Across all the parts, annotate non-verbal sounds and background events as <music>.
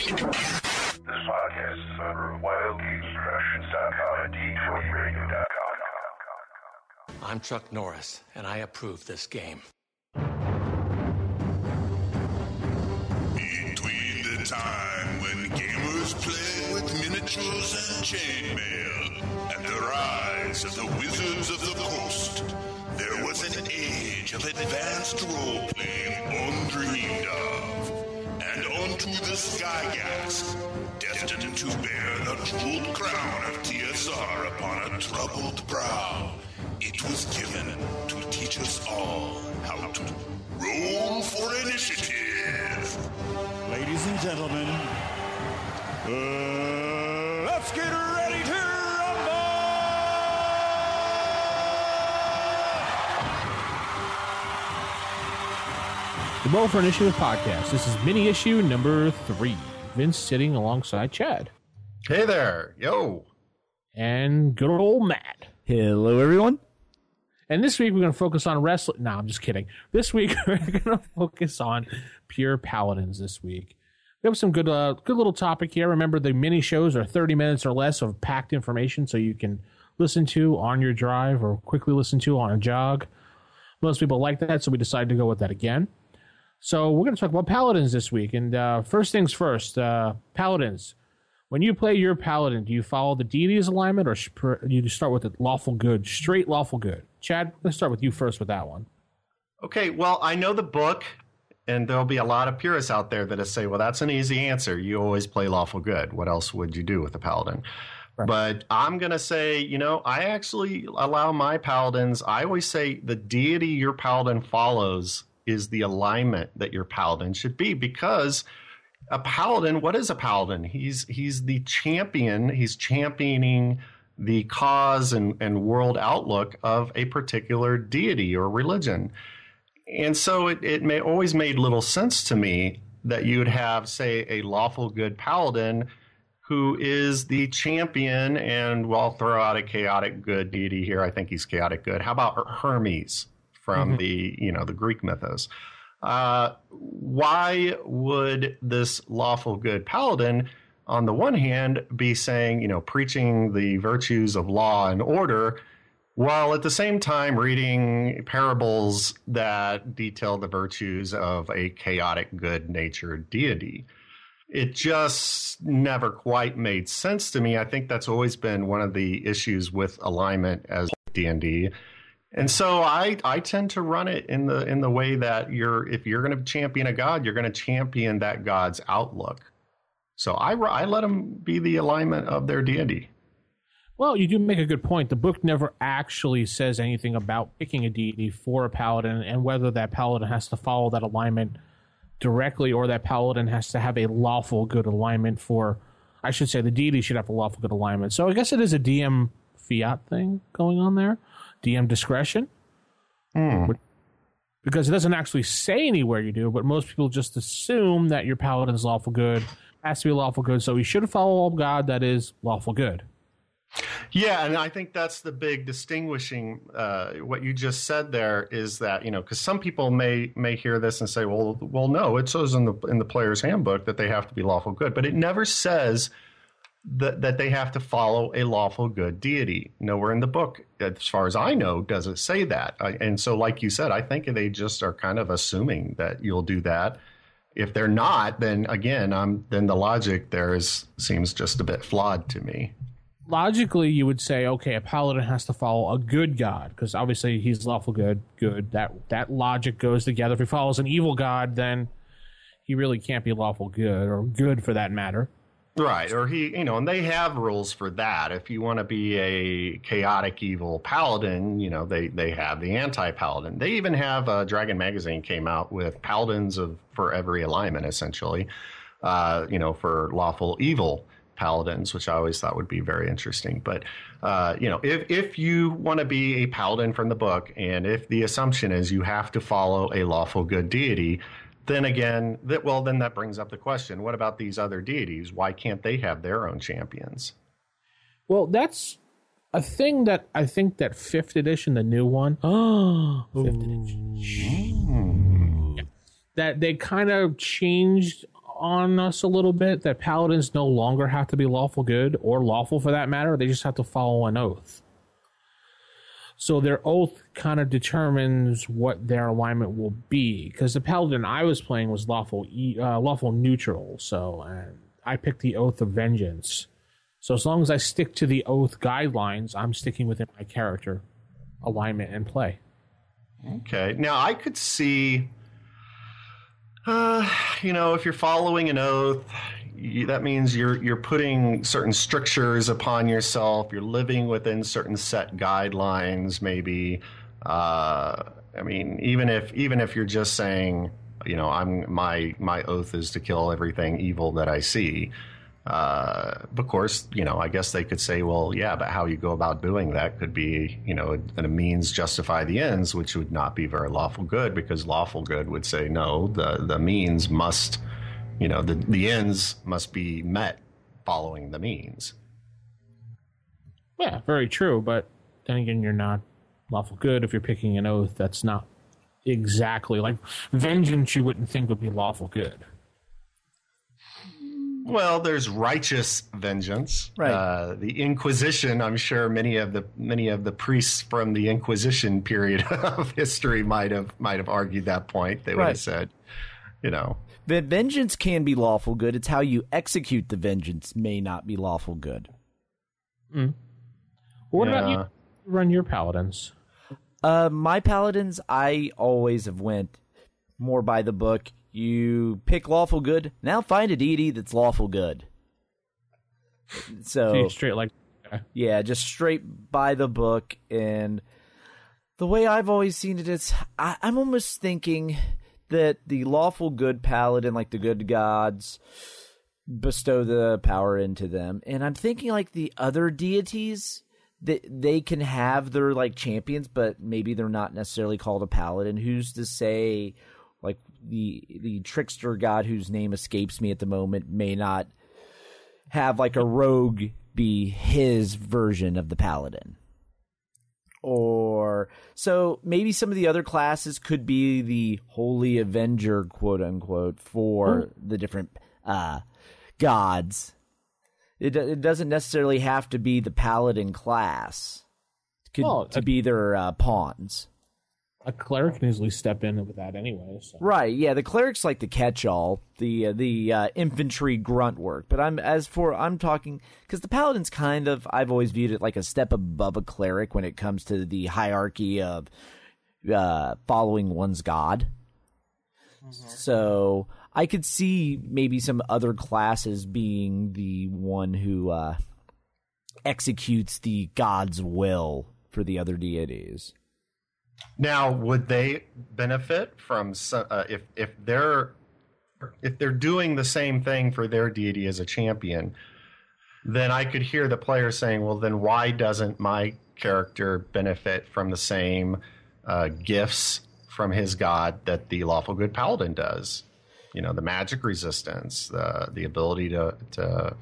This podcast is a member of WildGamesProductions.com and D20Radio.com. I'm Chuck Norris, and I approve this game. Between the time when gamers played with miniatures and chainmail and the rise of the Wizards of the Coast, there was an age of advanced role-playing undreamed of. Onto the Gygax, destined to bear the jeweled crown of TSR upon a troubled brow, it was given to teach us all how to roll for initiative. Ladies and gentlemen, uh, let's get ready The Roll for Initiative podcast. This is mini issue number three. Vince sitting alongside Chad Hey there, yo. and good old Matt. Hello, everyone. And this week we're going to focus on wrestling. No, I'm just kidding. This week <laughs> we're going to focus on pure paladins. This week we have some good, uh, good little topic here. Remember, the mini shows are 30 minutes or less of packed information, so you can listen to on your drive or quickly listen to on a jog. Most people like that, so we decided to go with that again. So we're going to talk about paladins this week. And uh, first things first, uh, paladins. When you play your paladin, do you follow the deity's alignment or sp- you start with the lawful good, straight lawful good? Chad, let's start with you first with that one. Okay, well, I know the book, and there'll be a lot of purists out there that say, well, that's an easy answer. You always play lawful good. What else would you do with a paladin? But I'm going to say, you know, I actually allow my paladins, I always say the deity your paladin follows is the alignment that your paladin should be because a paladin what is a paladin? He's he's the champion he's championing the cause and, and world outlook of a particular deity or religion. And so it, it may always made little sense to me that you would have say a lawful good paladin who is the champion and we'll throw out a chaotic good deity here. I think he's chaotic good. How about hermes from the you know the greek mythos uh, why would this lawful good paladin, on the one hand, be saying, you know, preaching the virtues of law and order, while at the same time reading parables that detail the virtues of a chaotic, good natured deity? It just never quite made sense to me. I think that's always been one of the issues with alignment as D&D and so I, I tend to run it in the in the way that you're if you're going to champion a god, you're going to champion that god's outlook. So I, I let them be the alignment of their deity. Well, you do make a good point. The book never actually says anything about picking a deity for a paladin and whether that paladin has to follow that alignment directly or that paladin has to have a lawful good alignment for, I should say, the deity should have a lawful good alignment. So I guess it is a DM fiat thing going on there. DM discretion. Because it doesn't actually say anywhere you do, but most people just assume that your paladin is lawful good, has to be lawful good, so he should follow a god that is lawful good. Yeah, and I think that's the big distinguishing. Uh, what you just said there is that you know because some people may may hear this and say, well, well, no, it says in the in the player's handbook that they have to be lawful good, but it never says that that they have to follow a lawful good deity. Nowhere in the book, as far as I know, does it say that. I, and so, like you said, I think they just are kind of assuming that you'll do that. If they're not, then again, I'm then the logic there is seems just a bit flawed to me. logically you would say okay a paladin has to follow a good god because obviously he's lawful good good that that logic goes together if he follows an evil god then he really can't be lawful good or good for that matter Right, or he, you know, and they have rules for that. If you want to be a chaotic evil paladin, you know, they they have the anti paladin. They even have uh, Dragon Magazine came out with paladins of for every alignment, essentially. Uh, you know, for lawful evil paladins, which I always thought would be very interesting. But uh, you know, if if you want to be a paladin from the book, and if the assumption is you have to follow a lawful good deity, then again, that well, then that brings up the question: What about these other deities? Why can't they have their own champions? well that's a thing that i think that fifth edition the new one oh <gasps> fifth edition hmm. Yeah. that they kind of changed on us a little bit that paladins no longer have to be lawful good or lawful for that matter. They just have to follow an oath. So their oath kind of determines what their alignment will be. Because the paladin I was playing was lawful, uh, lawful neutral. So I picked the oath of vengeance. So as long as I stick to the oath guidelines, I'm sticking within my character alignment and play. Okay. Now I could see, uh, you know, if you're following an oath, you, that means you're you're putting certain strictures upon yourself. You're living within certain set guidelines. Maybe. Uh, I mean, even if even if you're just saying, you know, I'm my my oath is to kill everything evil that I see. Uh, of course, you know, I guess they could say, well, yeah, but how you go about doing that could be, you know, a, a means justify the ends, which would not be very lawful good because lawful good would say, no, the, the means must, you know, the, the ends must be met following the means. Yeah, very true. But then again, you're not lawful good if you're picking an oath that's not exactly like vengeance. You wouldn't think would be lawful good. Well, there's righteous vengeance. Right. Uh, the Inquisition. I'm sure many of the many of the priests from the Inquisition period <laughs> of history might have might have argued that point. They would Right. have said, you know, The vengeance can be lawful good. It's how you execute the vengeance may not be lawful good. What about you? Run your paladins. Uh, my paladins, I always have went more by the book. You pick lawful good. Now find a deity that's lawful good. So Straight like yeah, just straight by the book. And the way I've always seen it is, I, I'm almost thinking that the lawful good paladin, like the good gods, bestow the power into them. And I'm thinking like the other deities that they can have their like champions, but maybe they're not necessarily called a paladin. Who's to say like the the trickster god whose name escapes me at the moment may not have like a rogue be his version of the paladin. Or so maybe some of the other classes could be the holy avenger, quote unquote, for the different uh, gods. It it doesn't necessarily have to be the paladin class. It could Well, to be their uh, pawns. A cleric can easily step in with that anyway. So. Right, yeah, the cleric's like the catch-all, the uh, the uh, infantry grunt work. But I'm as for I'm talking because the paladin's kind of I've always viewed it like a step above a cleric when it comes to the hierarchy of uh, following one's god. So I could see maybe some other classes being the one who uh, executes the god's will for the other deities. Now, would they benefit from uh, if if they're if they're doing the same thing for their deity as a champion? Then I could hear the player saying, "Well, then why doesn't my character benefit from the same uh, gifts from his god that the lawful good paladin does? You know, the magic resistance, the the ability to to uh,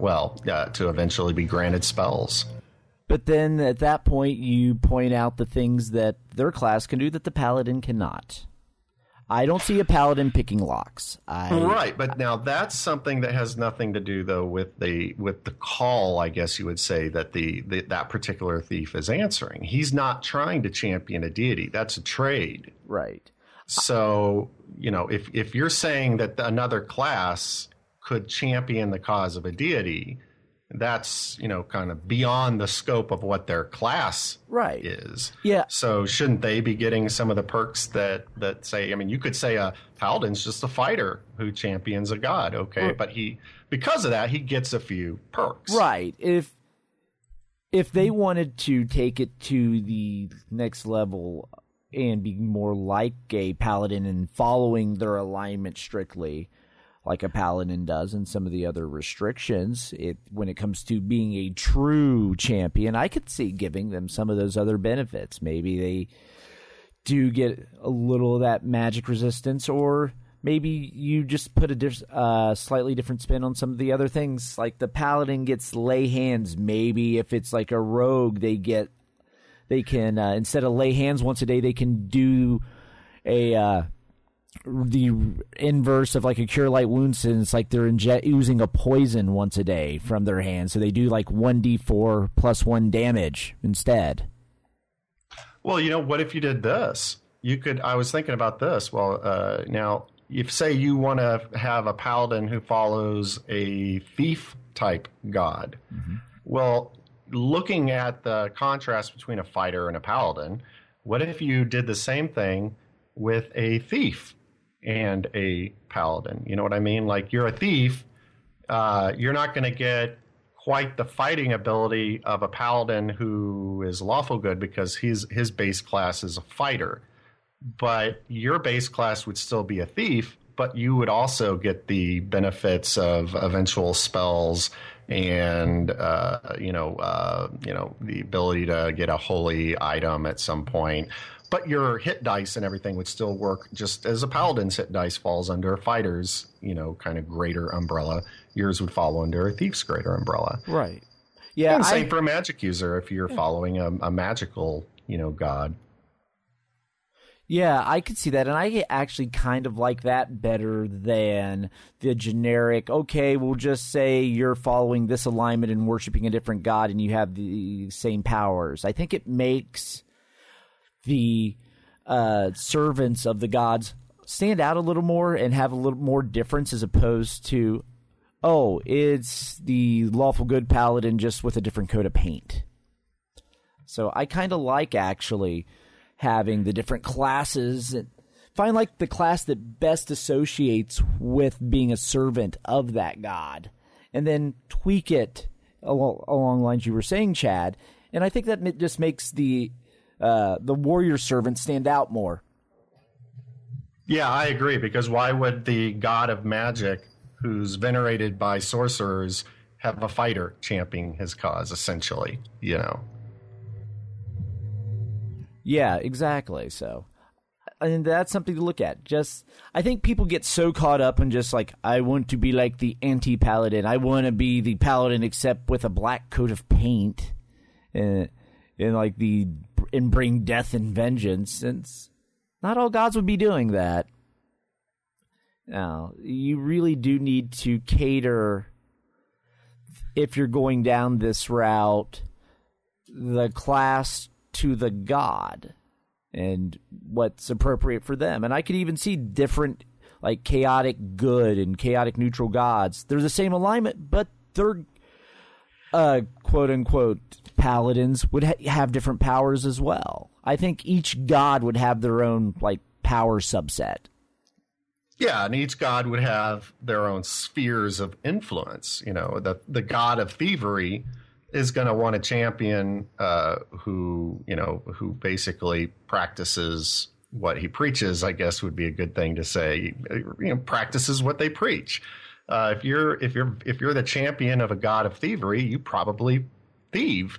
well uh, to eventually be granted spells." But then at that point, you point out the things that their class can do that the paladin cannot. I don't see a paladin picking locks. I, Right, but now that's something that has nothing to do though with the with the call, I guess you would say that the, the that particular thief is answering. He's not trying to champion a deity. That's a trade. Right. So, you know, if if you're saying that another class could champion the cause of a deity, that's, you know, kind of beyond the scope of what their class Right. is. Yeah. So shouldn't they be getting some of the perks that that say? I mean, you could say uh, a paladin's just a fighter who champions a god, okay, but he because of that he gets a few perks. Right. If if they wanted to take it to the next level and be more like a paladin and following their alignment strictly, like a paladin does, and some of the other restrictions, it when it comes to being a true champion, I could see giving them some of those other benefits. Maybe they do get a little of that magic resistance, or maybe you just put a diff- uh, slightly different spin on some of the other things. Like the paladin gets lay hands. Maybe if it's like a rogue, they get they can uh, instead of lay hands once a day, they can do a uh, the inverse of like a cure light wounds, since like they're inje- using a poison once a day from their hand, so they do like one d four plus one damage instead. Well, you know, what if you did this? You could. I was thinking about this. Well, uh, now, if say you want to have a paladin who follows a thief type god, well, looking at the contrast between a fighter and a paladin, what if you did the same thing with a thief and a paladin? You know what I mean? Like you're a thief, uh, you're not going to get quite the fighting ability of a paladin who is lawful good because his his base class is a fighter. But your base class would still be a thief, but you would also get the benefits of eventual spells and uh, you know uh, you know the ability to get a holy item at some point. But your hit dice and everything would still work just as a paladin's hit dice falls under a fighter's you know kind of greater umbrella. Yours would fall under a thief's greater umbrella. Right. Yeah. and I- same for a magic user if you're following a, a magical you know god. Yeah, I could see that, and I actually kind of like that better than the generic. Okay, we'll just say you're following this alignment and worshiping a different god, and you have the same powers. I think it makes the uh, servants of the gods stand out a little more and have a little more difference, as opposed to, oh, it's the lawful good paladin just with a different coat of paint. So I kind of like actually having the different classes and find like the class that best associates with being a servant of that god and then tweak it along, along lines you were saying chad and i think that just makes the uh, the warrior servant stand out more Yeah, I agree. Because why would the god of magic, who's venerated by sorcerers, have a fighter championing his cause? Essentially, you know. Yeah, exactly. So, and that's something to look at. Just, I think people get so caught up in just like, I want to be like the anti paladin. I want to be the paladin except with a black coat of paint, and and like the and bring death and vengeance. Since not all gods would be doing that. Now, you really do need to cater if you're going down this route the class to the god and what's appropriate for them. And I could even see different, like chaotic good and chaotic neutral gods. They're the same alignment, but they're uh, quote unquote paladins would ha- have different powers as well. I think each god would have their own like power subset. Yeah, and each god would have their own spheres of influence. You know, the the god of thievery is going to want a champion uh, who you know who basically practices what he preaches. I guess would be a good thing to say. You know, practices what they preach. Uh, if you're if you're if you're the champion of a god of thievery, you probably thieve.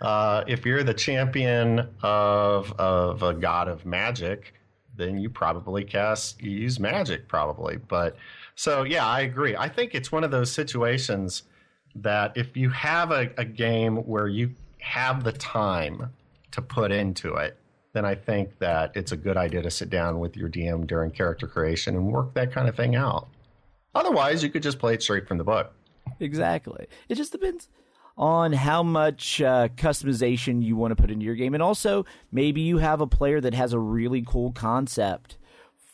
Uh, if you're the champion of of a god of magic, then you probably cast you use magic probably. But so yeah, I agree. I think it's one of those situations that if you have a, a game where you have the time to put into it, then I think that it's a good idea to sit down with your DM during character creation and work that kind of thing out. Otherwise, you could just play it straight from the book. Exactly. It just depends on how much uh, customization you want to put into your game. And also, maybe you have a player that has a really cool concept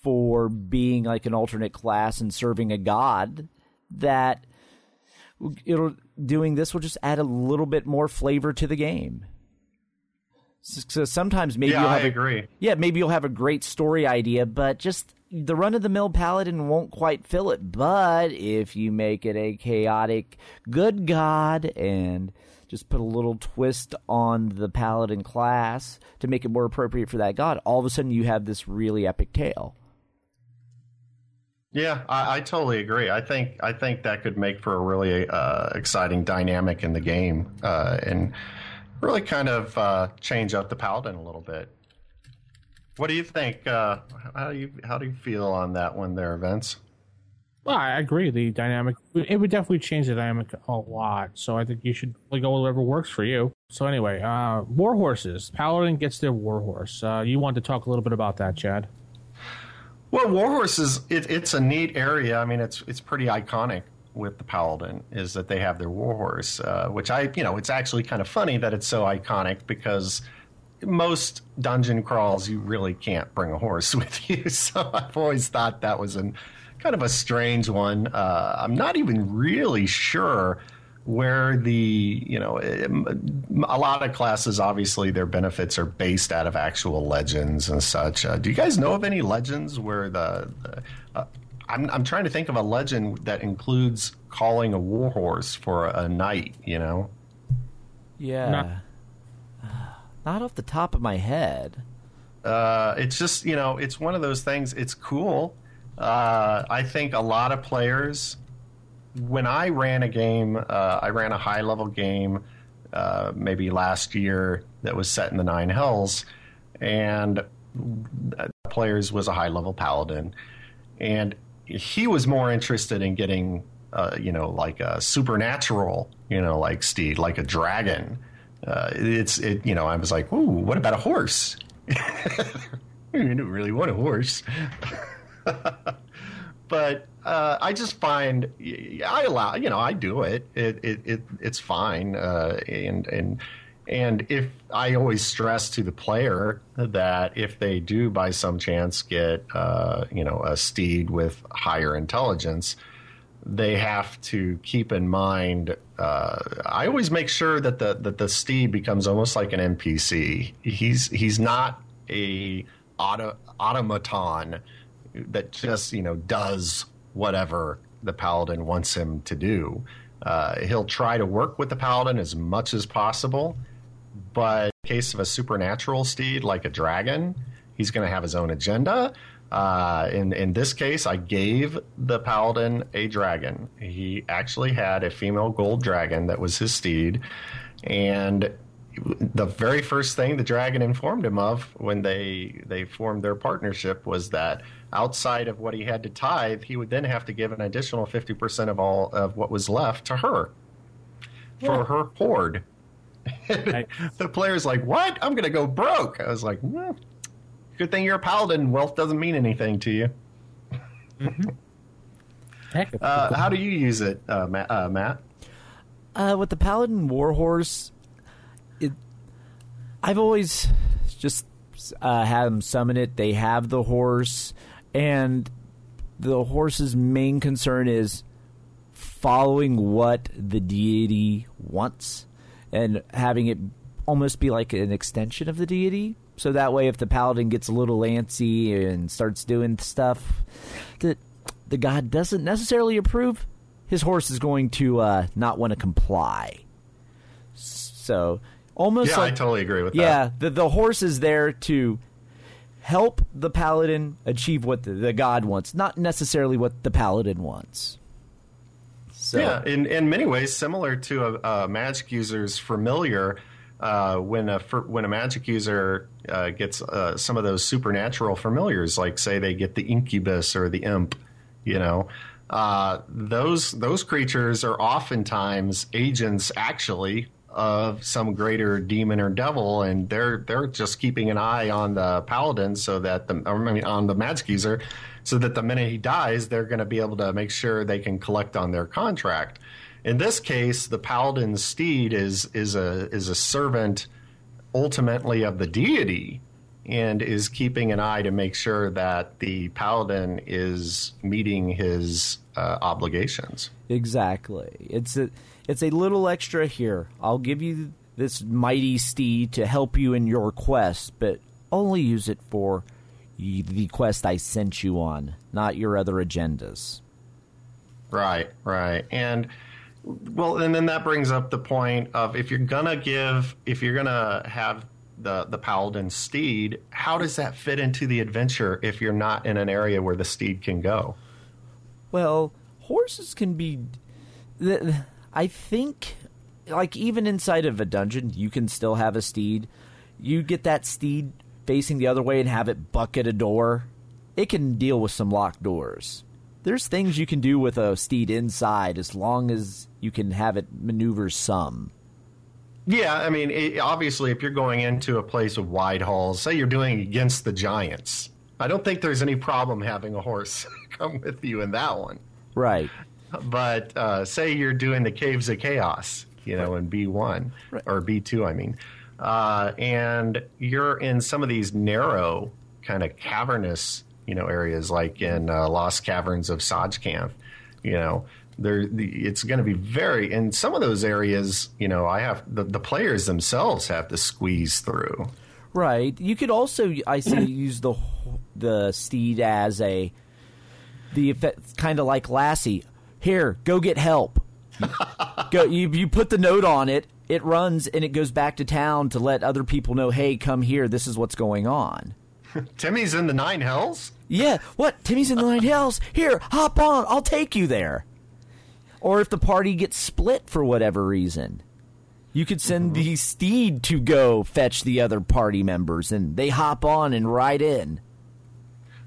for being like an alternate class and serving a god that it'll doing this will just add a little bit more flavor to the game. So, so sometimes maybe Yeah, you'll I have a- agree. yeah, maybe you'll have a great story idea, but just the run of the mill paladin won't quite fill it. But if you make it a chaotic good god and just put a little twist on the paladin class to make it more appropriate for that god, all of a sudden you have this really epic tale. Yeah, I, I totally agree. I think I think that could make for a really uh, exciting dynamic in the game, uh, and really kind of uh, change up the paladin a little bit. What do you think? Uh, how do you how do you feel on that one there, Vince? Well, I agree. The dynamic it would definitely change the dynamic a lot. So I think you should go with whatever works for you. So anyway, uh, war horses. Paladin gets their war horse. Uh, you want to talk a little bit about that, Chad? Well, Warhorse is it, it's a neat area. I mean, it's it's pretty iconic with the Paladin is that they have their Warhorse, uh, which I you know it's actually kind of funny that it's so iconic because most dungeon crawls you really can't bring a horse <laughs> with you. So I've always thought that was an kind of a strange one. Uh, I'm not even really sure where the you know a lot of classes obviously their benefits are based out of actual legends and such uh, do you guys know of any legends where the, the uh, I'm, I'm trying to think of a legend that includes calling a warhorse for a night you know Yeah. Not- Not off the top of my head. uh, it's just you know it's one of those things it's cool uh, i think a lot of players when i ran a game uh, i ran a high level game uh, maybe last year that was set in the nine hells and uh, players was a high level paladin and he was more interested in getting uh, you know like a supernatural you know like steed like a dragon uh, it's it you know i was like ooh what about a horse <laughs> I didn't really want a horse. <laughs> but uh, I just find I allow you know I do it. It it, it it's fine. Uh, and and and if I always stress to the player that if they do by some chance get uh, you know a steed with higher intelligence, they have to keep in mind. Uh, I always make sure that the that the steed becomes almost like an NPC. He's he's not a auto, automaton that just you know does whatever the paladin wants him to do. Uh, he'll try to work with the paladin as much as possible, but in the case of a supernatural steed like a dragon, he's going to have his own agenda. Uh, in in this case, I gave the paladin a dragon. He actually had a female gold dragon that was his steed, and the very first thing the dragon informed him of when they they formed their partnership was that outside of what he had to tithe, he would then have to give an additional fifty percent of all of what was left to her for her hoard. <laughs> the player's like, "What? I'm going to go broke." I was like, "Hmm, "Good thing you're a paladin. Wealth doesn't mean anything to you." Heck, it's Uh, how do you use it, uh, Matt? Uh, Matt? Uh, with the Paladin Warhorse, it, I've always just uh, had them summon it. They have the horse, and the horse's main concern is following what the deity wants and having it almost be like an extension of the deity. So that way, if the paladin gets a little antsy and starts doing stuff that the god doesn't necessarily approve, his horse is going to uh, not want to comply. So almost Yeah, like I totally agree with that. yeah, the the horse is there to help the paladin achieve what the, the god wants, not necessarily what the paladin wants. So Yeah, in, in many ways, similar to a, a magic user's familiar. Uh, when a when a magic user uh, gets uh, some of those supernatural familiars, like say they get the incubus or the imp, you know, uh, those those creatures are oftentimes agents actually of some greater demon or devil, and they're they're just keeping an eye on the paladin so that the I mean on the magic user, so that the minute he dies, they're going to be able to make sure they can collect on their contract. In this case, the paladin's steed is is a is a servant ultimately of the deity and is keeping an eye to make sure that the paladin is meeting his uh, obligations. Exactly. It's a it's a little extra here. I'll give you this mighty steed to help you in your quest, but only use it for the quest I sent you on, not your other agendas. Right, right. And well, and then that brings up the point of if you're gonna give, if you're gonna have the the paladin steed, how does that fit into the adventure if you're not in an area where the steed can go? Well, horses can be. I think, like, even inside of a dungeon, you can still have a steed. You get that steed facing the other way and have it bucket a door. It can deal with some locked doors. There's things you can do with a steed inside as long as you can have it maneuver some. Yeah, I mean, it, obviously, if you're going into a place with wide halls, say you're doing against the giants, I don't think there's any problem having a horse <laughs> come with you in that one. Right. But uh, say you're doing the Caves of Chaos, you know, in B1 or B2, I mean, uh, and you're in some of these narrow, kind of cavernous, you know, areas like in uh, Lost Caverns of Tsojcanth, you know. There, the, it's going to be very in some of those areas. You know, I have the, the players themselves have to squeeze through. Right. You could also, I say, use the the steed as a the effect, kind of like Lassie. Here, go get help. <laughs> go. You you put the note on it. It runs and it goes back to town to let other people know. Hey, come here. This is what's going on. <laughs> Timmy's in the nine hells. Yeah. What? Timmy's in the nine hells. Here, hop on. I'll take you there. Or if the party gets split for whatever reason, you could send mm-hmm. the steed to go fetch the other party members, and they hop on and ride in.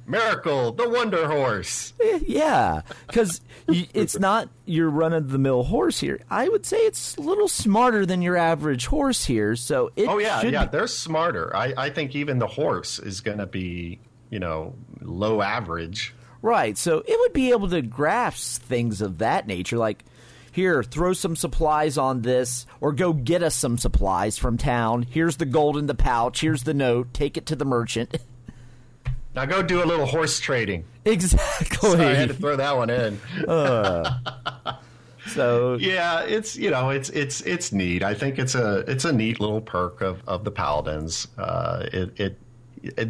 Miracle, the Wonder Horse. Eh, Yeah, because it's not your run of the mill horse here. I would say it's a little smarter than your average horse here. So it Oh yeah, yeah, be- they're smarter. I, I think even the horse is going to be, you know, low average. right. So it would be able to grasp things of that nature, like here, throw some supplies on this, or go get us some supplies from town. Here's the gold in the pouch. Here's the note. Take it to the merchant. <laughs> Now go do a little horse trading. exactly. Sorry, I had to throw that one in. <laughs> so Yeah, it's you know it's it's it's neat. I think it's a it's a neat little perk of, of the paladins. Uh, it it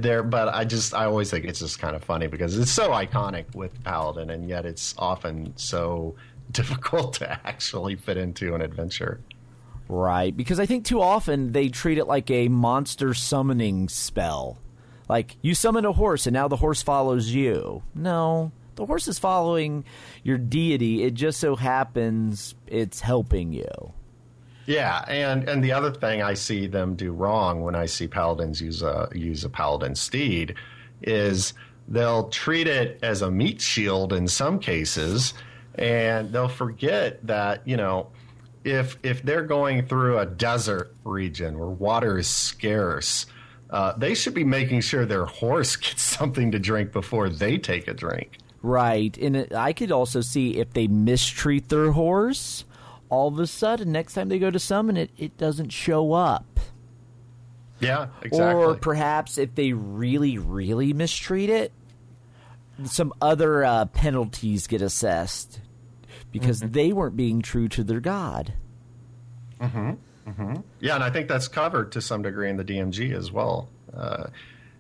there, but I just I always think it's just kind of funny because it's so iconic with paladin, and yet it's often so <laughs> difficult to actually fit into an adventure. Right, because I think too often they treat it like a monster summoning spell. Like you summon a horse and now the horse follows you. No, the horse is following your deity. It just so happens it's helping you. Yeah, and and the other thing I see them do wrong when I see paladins use a use a paladin steed is they'll treat it as a meat shield in some cases, and they'll forget that you know if if they're going through a desert region where water is scarce. Uh, they should be making sure their horse <laughs> gets something to drink before they take a drink. Right, and I could also see if they mistreat their horse, all of a sudden next time they go to summon it, it doesn't show up. Yeah, exactly. Or perhaps if they really, really mistreat it, some other uh, penalties get assessed because they weren't being true to their god. Yeah, and I think that's covered to some degree in the DMG as well. Uh,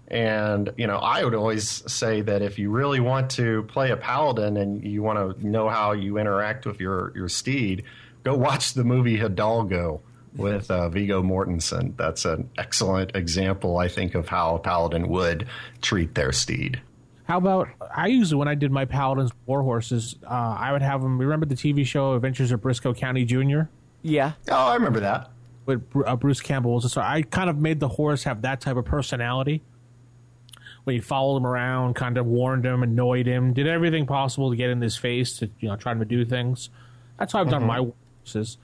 and you know, I would always say that if you really want to play a paladin and you want to know how you interact with your your steed, go watch the movie Hidalgo with uh, Viggo Mortensen. That's an excellent example, I think, of how a paladin would treat their steed. How about I usually when I did my paladins war horses, uh, I would have them. Remember the TV show Adventures of Brisco County Jr. Yeah. Oh, I remember that. With uh, Bruce Campbell was a star. I kind of made the horse have that type of personality. When you followed him around, kind of warned him, annoyed him, did everything possible to get in his face to you know try to do things. That's how I've done my horses.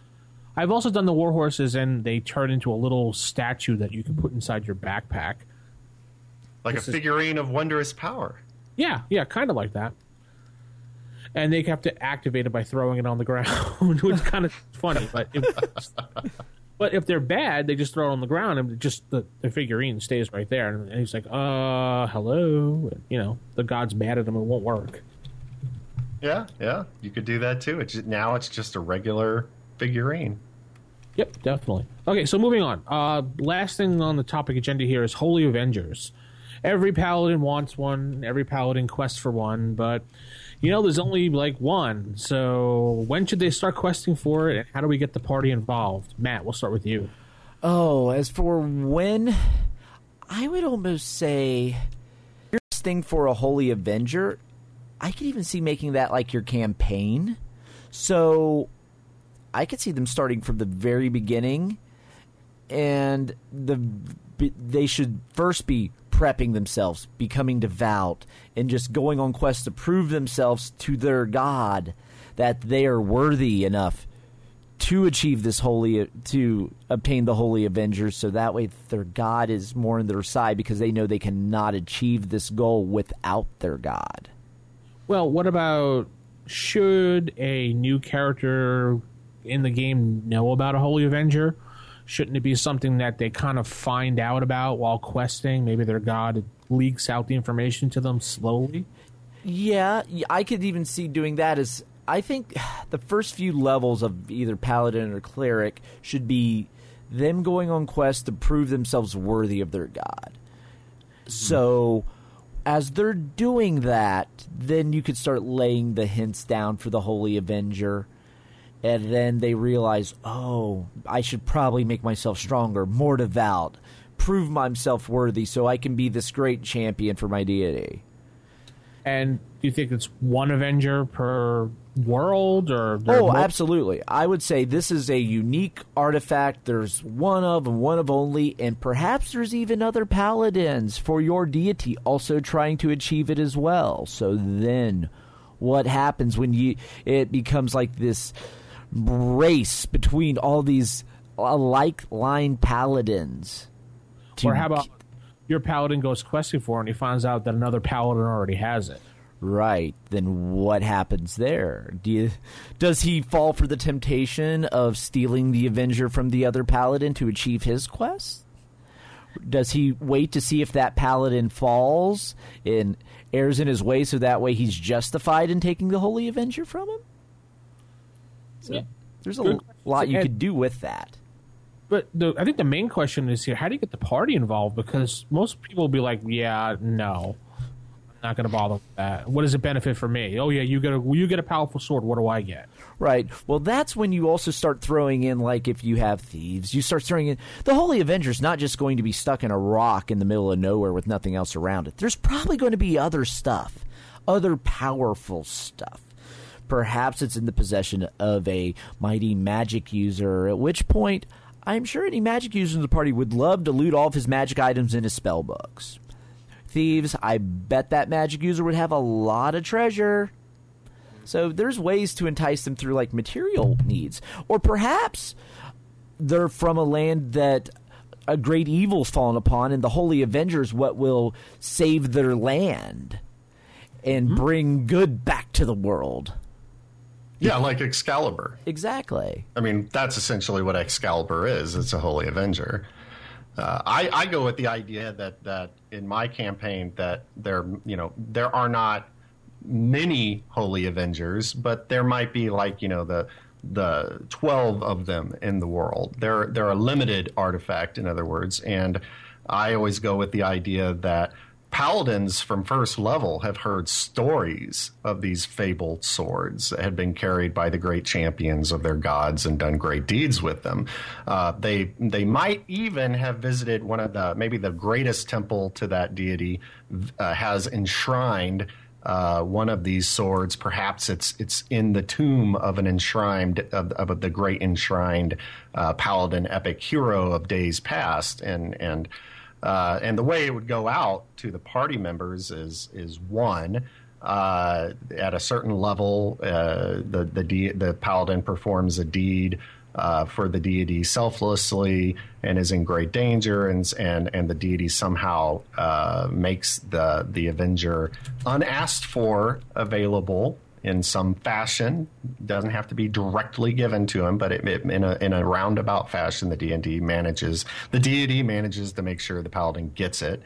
I've also done the war horses, and they turn into a little statue that you can put inside your backpack. Like a figurine of wondrous power. Yeah, yeah, kind of like that. And they have to activate it by throwing it on the <laughs> ground, which is kind of funny. But if, <laughs> but if they're bad, they just throw it on the ground, and just the, the figurine stays right there. And, he's like, "Uh, hello," and, you know, the god's mad at him; it won't work. Yeah, yeah, you could do that too. It's just, now it's just a regular figurine. Yep, definitely. Okay, so moving on. Uh, last thing on the topic agenda here is Holy Avengers. Every paladin wants one. Every paladin quests for one, but you know there's only like one. So when should they start questing for it, and how do we get the party involved? Matt, we'll start with you. Oh, as for when, I would almost say your thing for a Holy Avenger, I could even see making that like your campaign. So I could see them starting from the very beginning, and the they should first be prepping themselves, becoming devout, and just going on quests to prove themselves to their God that they are worthy enough to achieve this holy to obtain the holy avengers so that way their god is more on their side because they know they cannot achieve this goal without their god Well, what about should a new character in the game know about a Holy Avenger? Shouldn't it be something that they kind of find out about while questing? Maybe their god leaks out the information to them slowly. Yeah, I could even see doing that as I think <sighs> the first few levels of either paladin or cleric should be them going on quests to prove themselves worthy of their god. Hmm. So as they're doing that, then you could start laying the hints down for the Holy Avenger. And then they realize, oh, I should probably make myself stronger, more devout, prove myself worthy so I can be this great champion for my deity. And do you think it's one Avenger per world, or Oh, absolutely. I would say this is a unique artifact. There's one of and one of only, and perhaps there's even other paladins for your deity also trying to achieve it as well. So then, what happens when you it becomes like this race between all these alike line paladins? Or how about your paladin goes questing for it and he finds out that another paladin already has it? Right. Then what happens there? Do you, does he fall for the temptation of stealing the Avenger from the other paladin to achieve his quest? Does he wait to see if that paladin falls and errs in his way so that way he's justified in taking the Holy Avenger from him? So Yeah. there's a Good lot you question. could do with that. But the, I think the main question is here: How do you get the party involved? Because most people will be like, "Yeah, no, I'm not going to bother with that. What does it benefit for me? Oh yeah, you get a you get a powerful sword. What do I get? Right. Well, that's when you also start throwing in, like, if you have thieves, you start throwing in. The Holy Avenger's not just going to be stuck in a rock in the middle of nowhere with nothing else around it. There's probably going to be other stuff, other powerful stuff. Perhaps it's in the possession of a mighty magic user, at which point, I'm sure any magic user in the party would love to loot all of his magic items in his spell books. Thieves, I bet that magic user would have a lot of treasure. So there's ways to entice them through like material needs. Or perhaps they're from a land that a great evil's fallen upon and the Holy Avengers what will save their land and hmm? bring good back to the world. Yeah, like Excalibur. Exactly. I mean, that's essentially what Excalibur is. It's a holy avenger. Uh, I, I go with the idea that, that in my campaign that there you know there are not many holy avengers, but there might be like you know the the twelve of them in the world. They're they're a limited artifact, in other words, and I always go with the idea that paladins from first level have heard stories of these fabled swords that had been carried by the great champions of their gods and done great deeds with them. Uh, they they might even have visited one of the maybe the greatest temple to that deity uh, has enshrined uh, one of these swords. Perhaps it's it's in the tomb of an enshrined of, of the great enshrined uh, paladin epic hero of days past, and and uh, and the way it would go out to the party members is is one. Uh, at a certain level, uh, the the de- the paladin performs a deed uh, for the deity selflessly and is in great danger, and and and the deity somehow uh, makes the the avenger unasked for available in some fashion. Doesn't have to be directly given to him, but it, it, in a in a roundabout fashion, the D and D manages the deity manages to make sure the paladin gets it.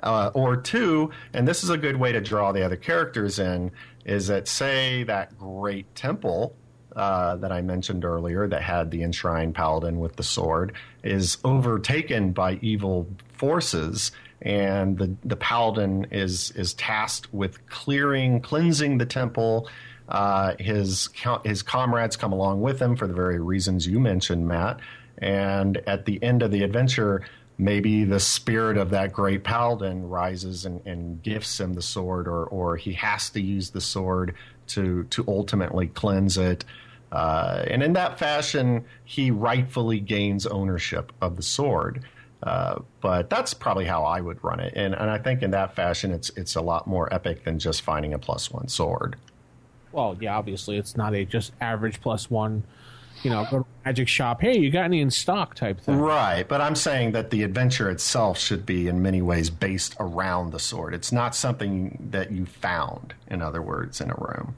Uh, or two, and this is a good way to draw the other characters in, is that say that great temple uh, that I mentioned earlier that had the enshrined paladin with the sword is overtaken by evil forces, and the the paladin is is tasked with clearing, cleansing the temple. Uh, his his comrades come along with him for the very reasons you mentioned, Matt. And at the end of the adventure, maybe the spirit of that great paladin rises and, and gifts him the sword, or or he has to use the sword to to ultimately cleanse it. Uh, and in that fashion, he rightfully gains ownership of the sword. Uh, but that's probably how I would run it, and and I think in that fashion, it's it's a lot more epic than just finding a plus one sword. Well, yeah, obviously it's not a just average plus one. you know, go to magic shop. Hey, you got any in stock? Type thing. Right, but I'm saying that the adventure itself should be in many ways based around the sword. It's not something that you found, in other words, in a room.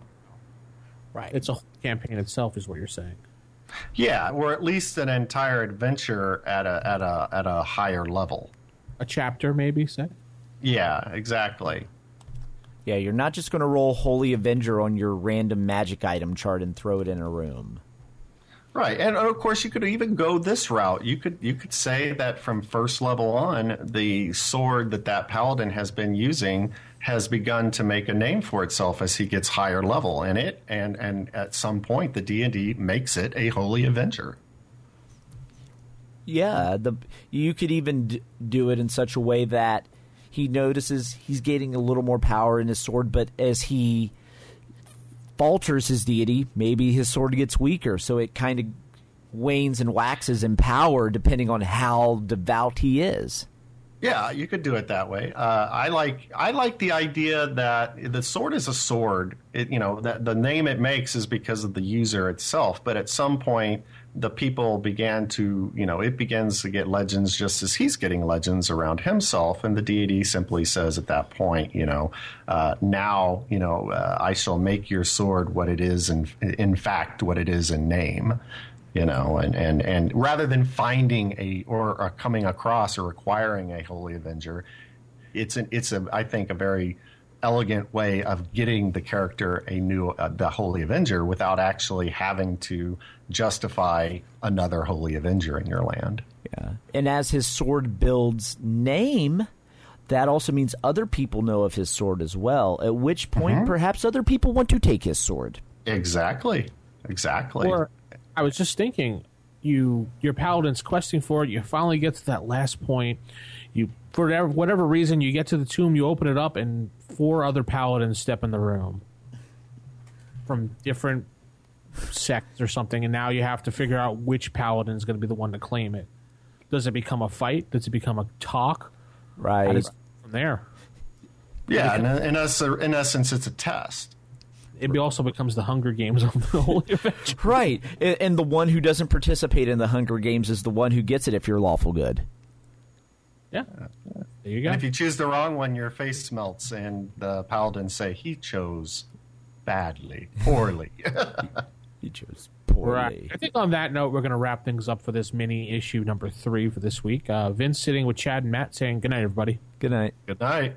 Right. It's a whole campaign itself, is what you're saying. Yeah, or at least an entire adventure at a at a at a higher level. A chapter, maybe. Say. Yeah, exactly. Yeah, you're not just going to roll Holy Avenger on your random magic item chart and throw it in a room. Right, and of course you could even go this route. You could you could say that from first level on, the sword that that paladin has been using has begun to make a name for itself as he gets higher level in it, and and at some point the D and D makes it a holy avenger. Yeah, the you could even do it in such a way that he notices he's gaining a little more power in his sword, but as he falters his deity, maybe his sword gets weaker, so it kind of wanes and waxes in power depending on how devout he is. Yeah, you could do it that way. Uh, I like I like the idea that the sword is a sword. It, you know, that the name it makes is because of the user itself. But at some point, the people began to, you know, it begins to get legends just as he's getting legends around himself, and the deity simply says at that point, you know, uh, now, you know, uh, I shall make your sword what it is, in in fact, what it is in name you know, and, and, and rather than finding a or, or coming across or acquiring a holy avenger, it's an it's a I think a very elegant way of getting the character a new uh, the holy avenger without actually having to justify another holy avenger in your land. Yeah, and as his sword builds name. That also means other people know of his sword as well. At which point, perhaps other people want to take his sword. Exactly, exactly. Or I was just thinking, you your paladin's questing for it. You finally get to that last point. You for whatever, whatever reason you get to the tomb. You open it up, and four other paladins step in the room from different sects or something. And now you have to figure out which paladin is going to be the one to claim it. Does it become a fight? Does it become a talk? Right. does from there? yeah, in, in, us, in essence, it's a test. It also becomes the Hunger Games of the Holy Avenger. Right. And the one who doesn't participate in the Hunger Games is the one who gets it if you're lawful good. Yeah, there you go. And if you choose the wrong one, your face melts, and the paladins say he chose badly, <laughs> poorly. <laughs> He chose poorly. Right. I think on that note, we're going to wrap things up for this mini issue number three for this week. Uh, Vince sitting with Chad and Matt saying good night, everybody. Good night. Good night.